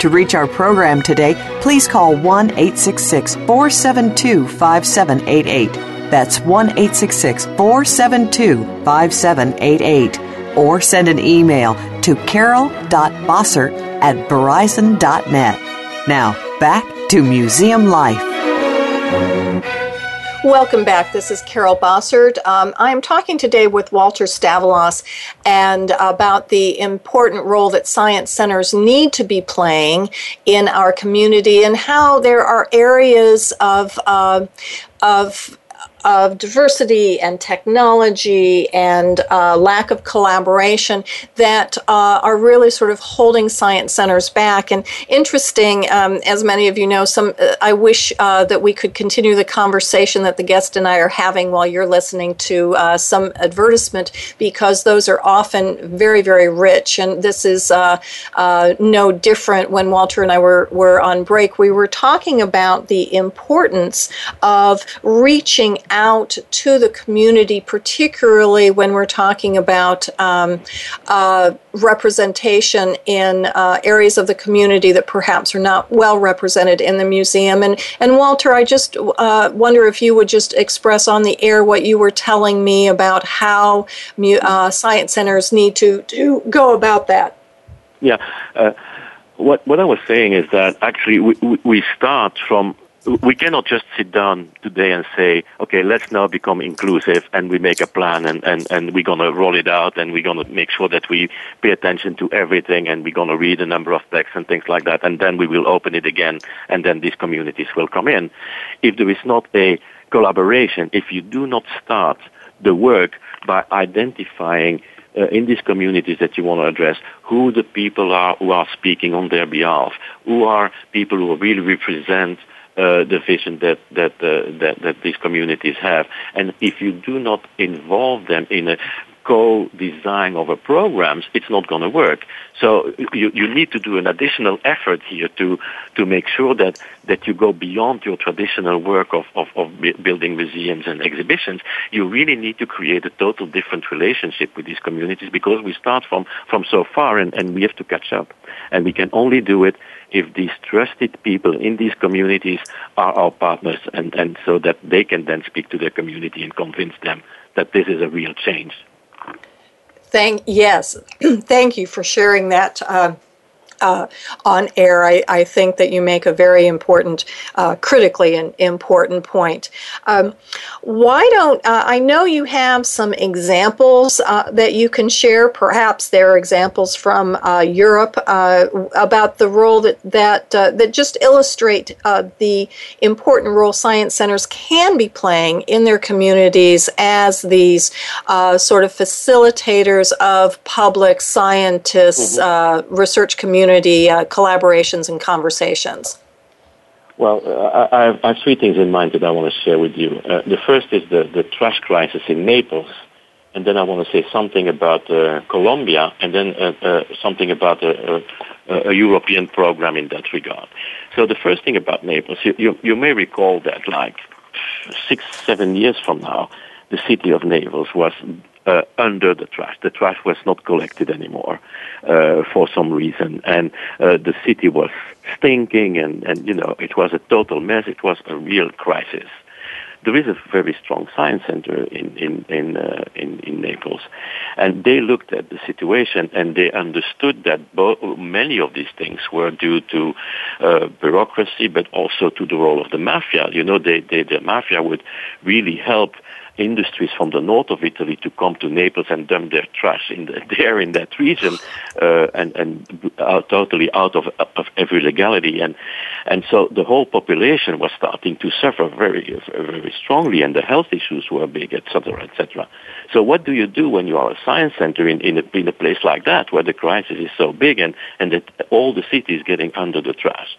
Speaker 3: To reach our program today, please call 1 472 5788. That's 1 472 5788. Or send an email to carol.bossert at verizon.net. Now, back to museum life. Welcome back. This is Carol Bossert. Um, I am talking today with Walter Staveloz and about the important role that science centers need to be playing in our community and how there are areas of uh, of of diversity and technology and uh, lack of collaboration that uh, are really sort of holding science centers back. And interesting, um, as many of you know, some uh, I wish uh, that we could continue the conversation that the guest and I are having while you're listening to uh, some advertisement because those are often very very rich. And this is uh, no different. When Walter and I were were on break, we were talking about the importance of reaching out to the community, particularly when we're talking about um, uh, representation in uh, areas of the community that perhaps are not well represented in the museum. And, and Walter, I just uh, wonder if you would just express on the air what you were telling me about how uh, science centers need to, to go about that.
Speaker 4: Yeah. Uh, what, what I was saying is that actually we, we start from we cannot just sit down today and say, okay, let's now become inclusive and we make a plan and, and, and we're going to roll it out and we're going to make sure that we pay attention to everything and we're going to read a number of texts and things like that. And then we will open it again and then these communities will come in. If there is not a collaboration, if you do not start the work by identifying uh, in these communities that you want to address, who the people are who are speaking on their behalf, who are people who really represent uh, the vision that that, uh, that that these communities have. And if you do not involve them in a co-design of a programs, it's not going to work. So you, you need to do an additional effort here to, to make sure that, that you go beyond your traditional work of, of, of building museums and exhibitions. You really need to create a total different relationship with these communities because we start from, from so far and, and we have to catch up. And we can only do it if these trusted people in these communities are our partners and, and so that they can then speak to their community and convince them that this is a real change.
Speaker 3: Thank yes, thank you for sharing that. Uh, uh, on air, I, I, think that you make a very important, uh, critically an important point. Um, why don't uh, I know you have some examples uh, that you can share? Perhaps there are examples from uh, Europe uh, about the role that that that just illustrate the important role science centers can be playing in their communities as these sort of facilitators of public scientists, mm-hmm. research communities community uh, collaborations and conversations?
Speaker 4: Well, uh, I, have, I, have, three things in mind that I want to share with you. Uh, the first is the, the trash crisis in Naples, and then I want to say something about uh, Colombia, and then uh, uh, something about a, European program in that regard. So the first thing about Naples, you, you, you may recall that like six, seven years from now, the city of Naples was uh, under the trash. The trash was not collected anymore uh, for some reason, and uh, the city was stinking, and, and you know it was a total mess. It was a real crisis. There is a very strong science center in in in, uh, in, in Naples, and they looked at the situation and they understood that bo- many of these things were due to uh, bureaucracy, but also to the role of the mafia. You know, they, they the mafia would really help industries from the north of Italy to come to Naples and dump their trash in the, there in that region, uh, and and out, totally out of, of every legality, and and so the whole population was starting to suffer very very strongly, and the health issues were big, etc., etc. So what do you do when you are a science center in in a, in a place like that where the crisis is so big and and that all the city is getting under the trash?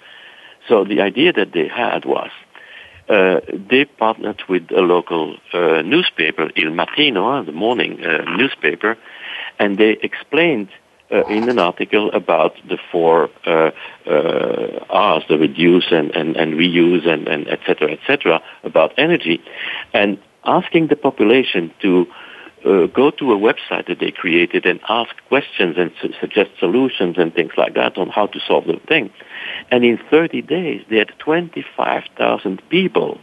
Speaker 4: So the idea that they had was uh, they partnered with a local uh, newspaper, Il Mattino, uh, the morning uh, newspaper, and they explained uh, in an article about the four R's, the reduce and, and, and reuse and, and etc. et about energy, and asking the population to uh, go to a website that they created and ask questions and su- suggest solutions and things like that on how to solve the thing. And in 30 days, they had 25,000 people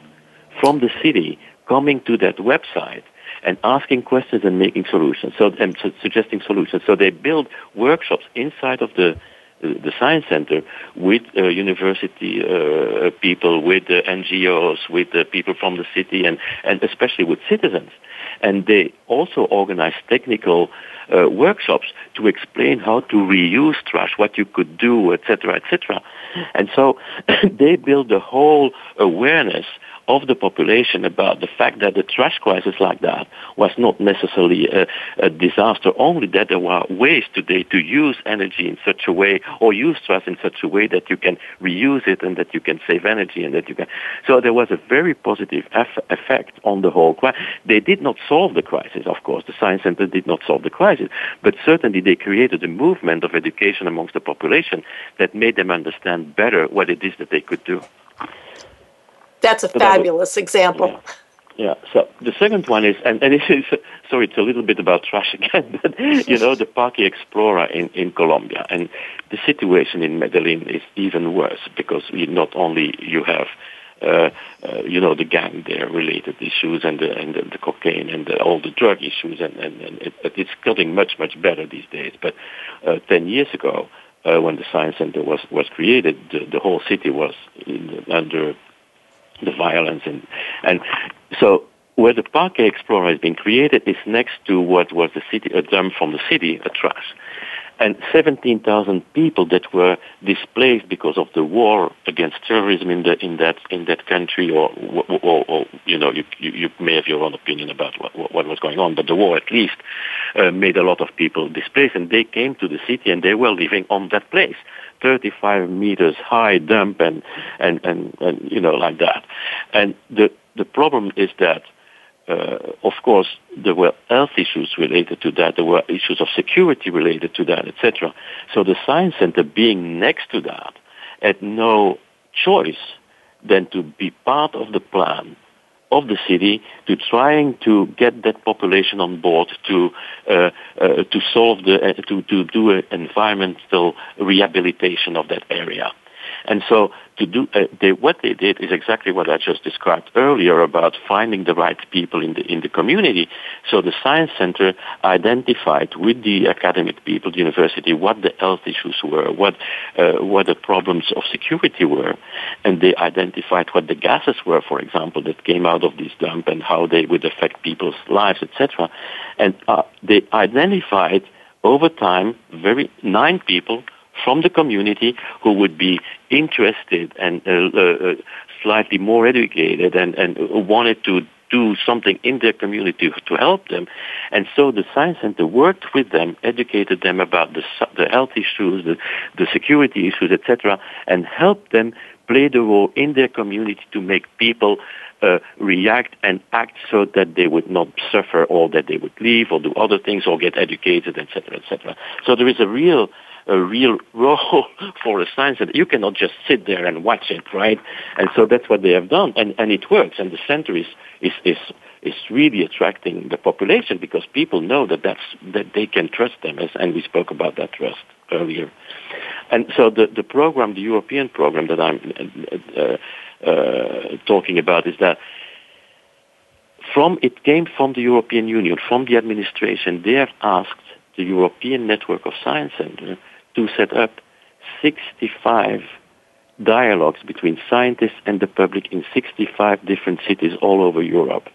Speaker 4: from the city coming to that website and asking questions and making solutions, so, and su- suggesting solutions. So they build workshops inside of the uh, the Science Center with uh, university uh, uh people, with uh, NGOs, with uh, people from the city, and, and especially with citizens. And they also organize technical uh, workshops to explain how to reuse trash, what you could do, etc., etc. And so they build a whole awareness of the population about the fact that the trash crisis like that was not necessarily a, a disaster, only that there were ways today to use energy in such a way or use trash in such a way that you can reuse it and that you can save energy and that you can. So there was a very positive eff- effect on the whole crisis. They did not solve the crisis, of course. The Science Center did not solve the crisis, but certainly they created a movement of education amongst the population that made them understand better what it is that they could do.
Speaker 3: That's a so fabulous that example. Yeah.
Speaker 4: Yeah. So the second one is, and, and this is, it's a little bit about trash again, but you know, the Parque Explora in, in Colombia. And the situation in Medellin is even worse because you, not only you have, uh, uh, you know, the gang there related issues and the, and the, the cocaine and the, all the drug issues, and, and, and it, it's getting much, much better these days. But uh, 10 years ago, uh, when the science center was, was created, the, the whole city was in, under the violence and and so where the Parque Explora has been created is next to what was the city a dump from the city, a trash and 17,000 people that were displaced because of the war against terrorism in, the, in that in that country, or, or, or you know, you, you, may have your own opinion about what, what was going on, but the war at least uh, made a lot of people displaced, and they came to the city and they were living on that place. 35 meters high dump and, and, and, and you know, like that. And the, the problem is that uh, of course, there were health issues related to that. There were issues of security related to that, etc. So the science center, being next to that, had no choice than to be part of the plan of the city to trying to get that population on board to uh, uh, to solve the uh, to to do an environmental rehabilitation of that area. And so to do, uh, they, what they did is exactly what I just described earlier about finding the right people in the, in the community. So the Science Center identified with the academic people, the university, what the health issues were, what, uh, what the problems of security were, and they identified what the gases were, for example, that came out of this dump and how they would affect people's lives, etc. And uh, they identified over time very nine people from the community who would be interested and uh, uh, uh, slightly more educated and, and wanted to do something in their community to help them. And so the Science Center worked with them, educated them about the, the health issues, the, the security issues, etc., and helped them play the role in their community to make people uh, react and act so that they would not suffer or that they would leave or do other things or get educated, etc., etc. So there is a real a real role for the science that you cannot just sit there and watch it, right? And so that's what they have done, and, and it works. And the center is, is, is, is really attracting the population because people know that, that's, that they can trust them, as, and we spoke about that trust earlier. And so the, the program, the European program that I'm uh, uh, talking about is that from it came from the European Union, from the administration. They have asked the European Network of Science Centers to set up 65 dialogues between scientists and the public in 65 different cities all over Europe.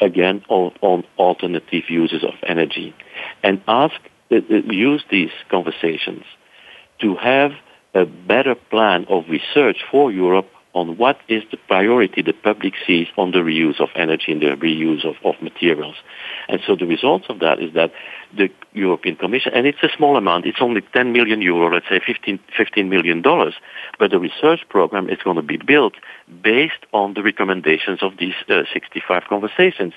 Speaker 4: Again, on, on alternative uses of energy. And ask, uh, uh, use these conversations to have a better plan of research for Europe on what is the priority the public sees on the reuse of energy and the reuse of, of materials. And so the results of that is that the European Commission, and it's a small amount, it's only 10 million euro, let's say 15, 15 million dollars, but the research program is going to be built based on the recommendations of these uh, 65 conversations.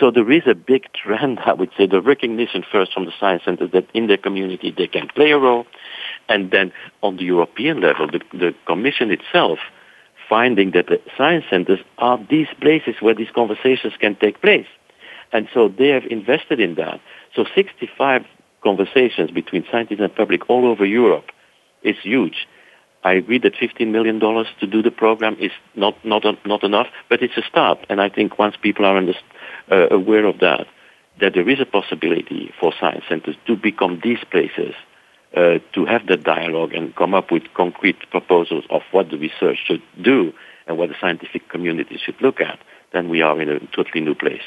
Speaker 4: So there is a big trend, I would say, the recognition first from the science centers that in their community they can play a role, and then on the European level, the, the Commission itself finding that the science centers are these places where these conversations can take place. And so they have invested in that. So 65 conversations between scientists and public all over Europe is huge. I agree that $15 million to do the program is not, not, not enough, but it's a start. And I think once people are under, uh, aware of that, that there is a possibility for science centers to become these places uh, to have that dialogue and come up with concrete proposals of what the research should do and what the scientific community should look at, then we are in a totally new place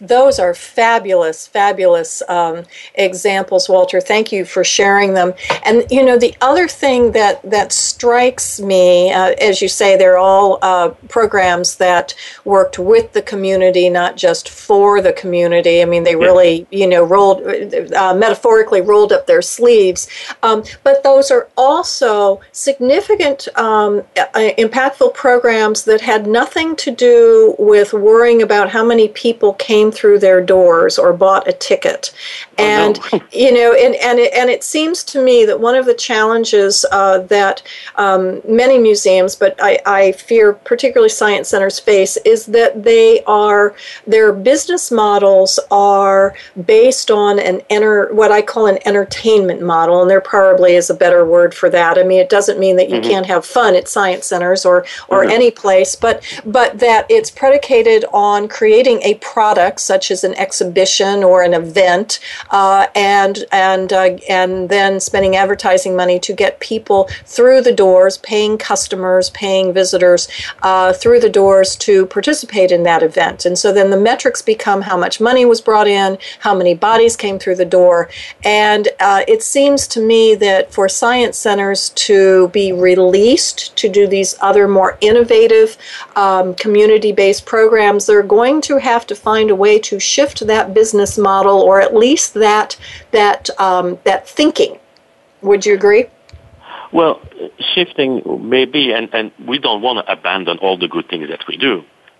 Speaker 3: those are fabulous, fabulous um, examples, Walter. Thank you for sharing them. And you know, the other thing that that strikes me, uh, as you say, they're all uh, programs that worked with the community, not just for the community. I mean, they really, you know, rolled uh, metaphorically rolled up their sleeves. Um, but those are also significant, um, uh, impactful programs that had nothing to do with worrying about how many people came came through their doors or bought a ticket. And, oh, no. you know, and, and, it, and it seems to me that one of the challenges uh, that um, many museums, but I, I fear particularly science centers face, is that they are, their business models are based on an enter, what I call an entertainment model, and there probably is a better word for that. I mean, it doesn't mean that you mm-hmm. can't have fun at science centers or, or mm-hmm. any place, but, but that it's predicated on creating a product such as an exhibition or an event, uh, and and uh, and then spending advertising money to get people through the doors, paying customers, paying visitors uh, through the doors to participate in that event. And so then the metrics become how much money was brought in, how many bodies came through the door, and uh, it seems to me that for science centers to be released to do these other more innovative um, community-based programs, they're going to have to find a way to shift that business model or at least that that um, that thinking. Would you agree?
Speaker 4: Well, shifting maybe, and, and we don't want to abandon all the good things that we do.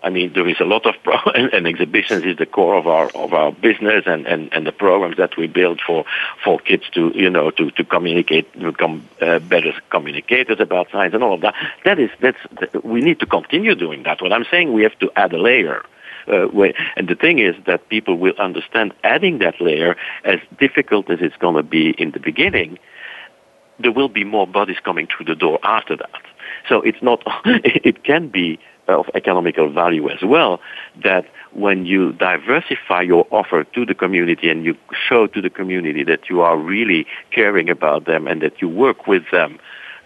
Speaker 4: I mean, there is a lot of pro- and, and, exhibitions is the core of our of our business and, and, and the programs that we build for for kids to you know to to communicate become uh, better communicators about science and all of that. That is that's we need to continue doing that. What I'm saying, we have to add a layer uh, way. And the thing is that people will understand adding that layer, as difficult as it's going to be in the beginning, there will be more bodies coming through the door after that. So it's not, it can be of economical value as well that when you diversify your offer to the community and you show to the community that you are really caring about them and that you work with them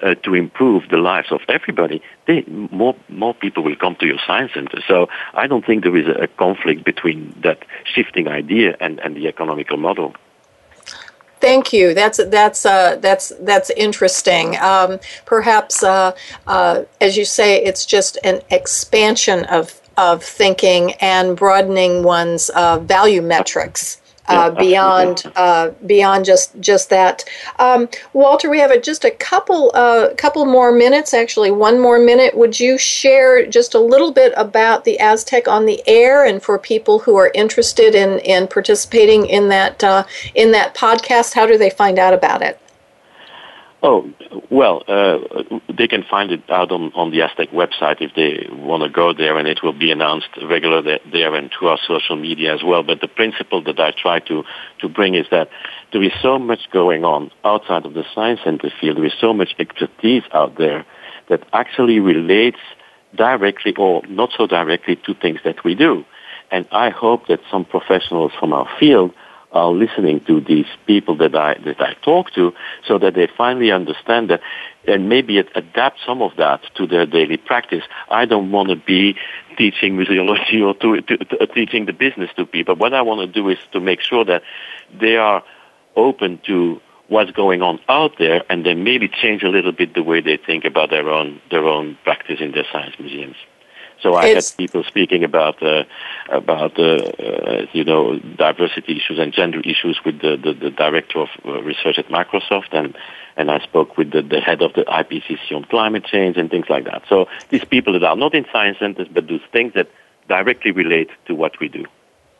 Speaker 4: uh, to improve the lives of everybody, they, more more people will come to your science center. So I don't think there is a, a conflict between that shifting idea and, and the economical model.
Speaker 3: Thank you. That's that's uh, that's that's interesting. Um, perhaps, uh, uh, as you say, it's just an expansion of of thinking and broadening one's uh, value metrics. Uh, beyond uh, beyond just just that. Um, Walter, we have a, just a couple uh, couple more minutes. Actually, one more minute. Would you share just a little bit about the ASTC on the air, and for people who are interested in in participating in that uh, in that podcast, how do they find out about it?
Speaker 4: Oh, well, uh, they can find it out on, on the ASTC website if they want to go there, and it will be announced regularly there and to our social media as well. But the principle that I try to, to bring is that there is so much going on outside of the science center field. There is so much expertise out there that actually relates directly or not so directly to things that we do. And I hope that some professionals from our field – are listening to these people that I that I talk to, so that they finally understand that, and maybe adapt some of that to their daily practice. I don't want to be teaching museology or to, to, to, uh, teaching the business to people. What I want to do is to make sure that they are open to what's going on out there, and then maybe change a little bit the way they think about their own their own practice in their science museums. So I it's, had people speaking about uh, about uh, uh, you know diversity issues and gender issues with the, the, the director of uh, research at Microsoft, and and I spoke with the, the, head of the IPCC on climate change and things like that. So these people that are not in science centers but do things that directly relate to what we do.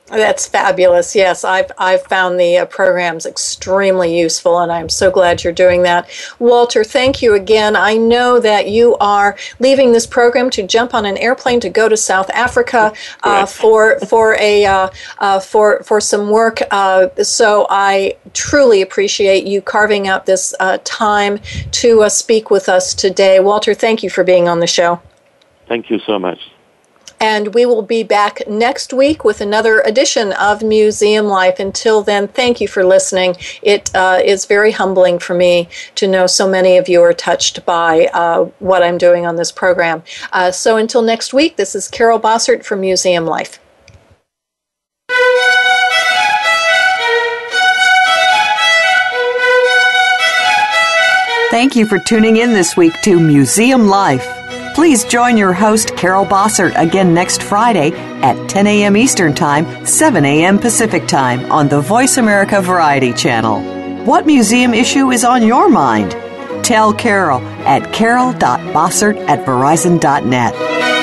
Speaker 3: That's fabulous. Yes, I've, I've found the uh, programs extremely useful, and I'm so glad you're doing that. Walter, thank you again. I know that you are leaving this program to jump on an airplane to go to South Africa uh, for for a uh, uh for for some work. Uh, so I truly appreciate you carving out this uh, time to speak with us today, Walter. Thank you for being on the show.
Speaker 4: Thank you so much.
Speaker 3: And we will be back next week with another edition of Museum Life. Until then, thank you for listening. It uh, is very humbling for me to know so many of you are touched by uh, what I'm doing on this program. Uh, so until next week, this is Carol Bossert for Museum Life.
Speaker 8: Thank you for tuning in this week to Museum Life. Please join your host, Carol Bossert, again next Friday at 10 a.m. Eastern Time, 7 a.m. Pacific Time on the Voice America Variety Channel. What museum issue is on your mind? Tell Carol at carol.bossert at verizon.net.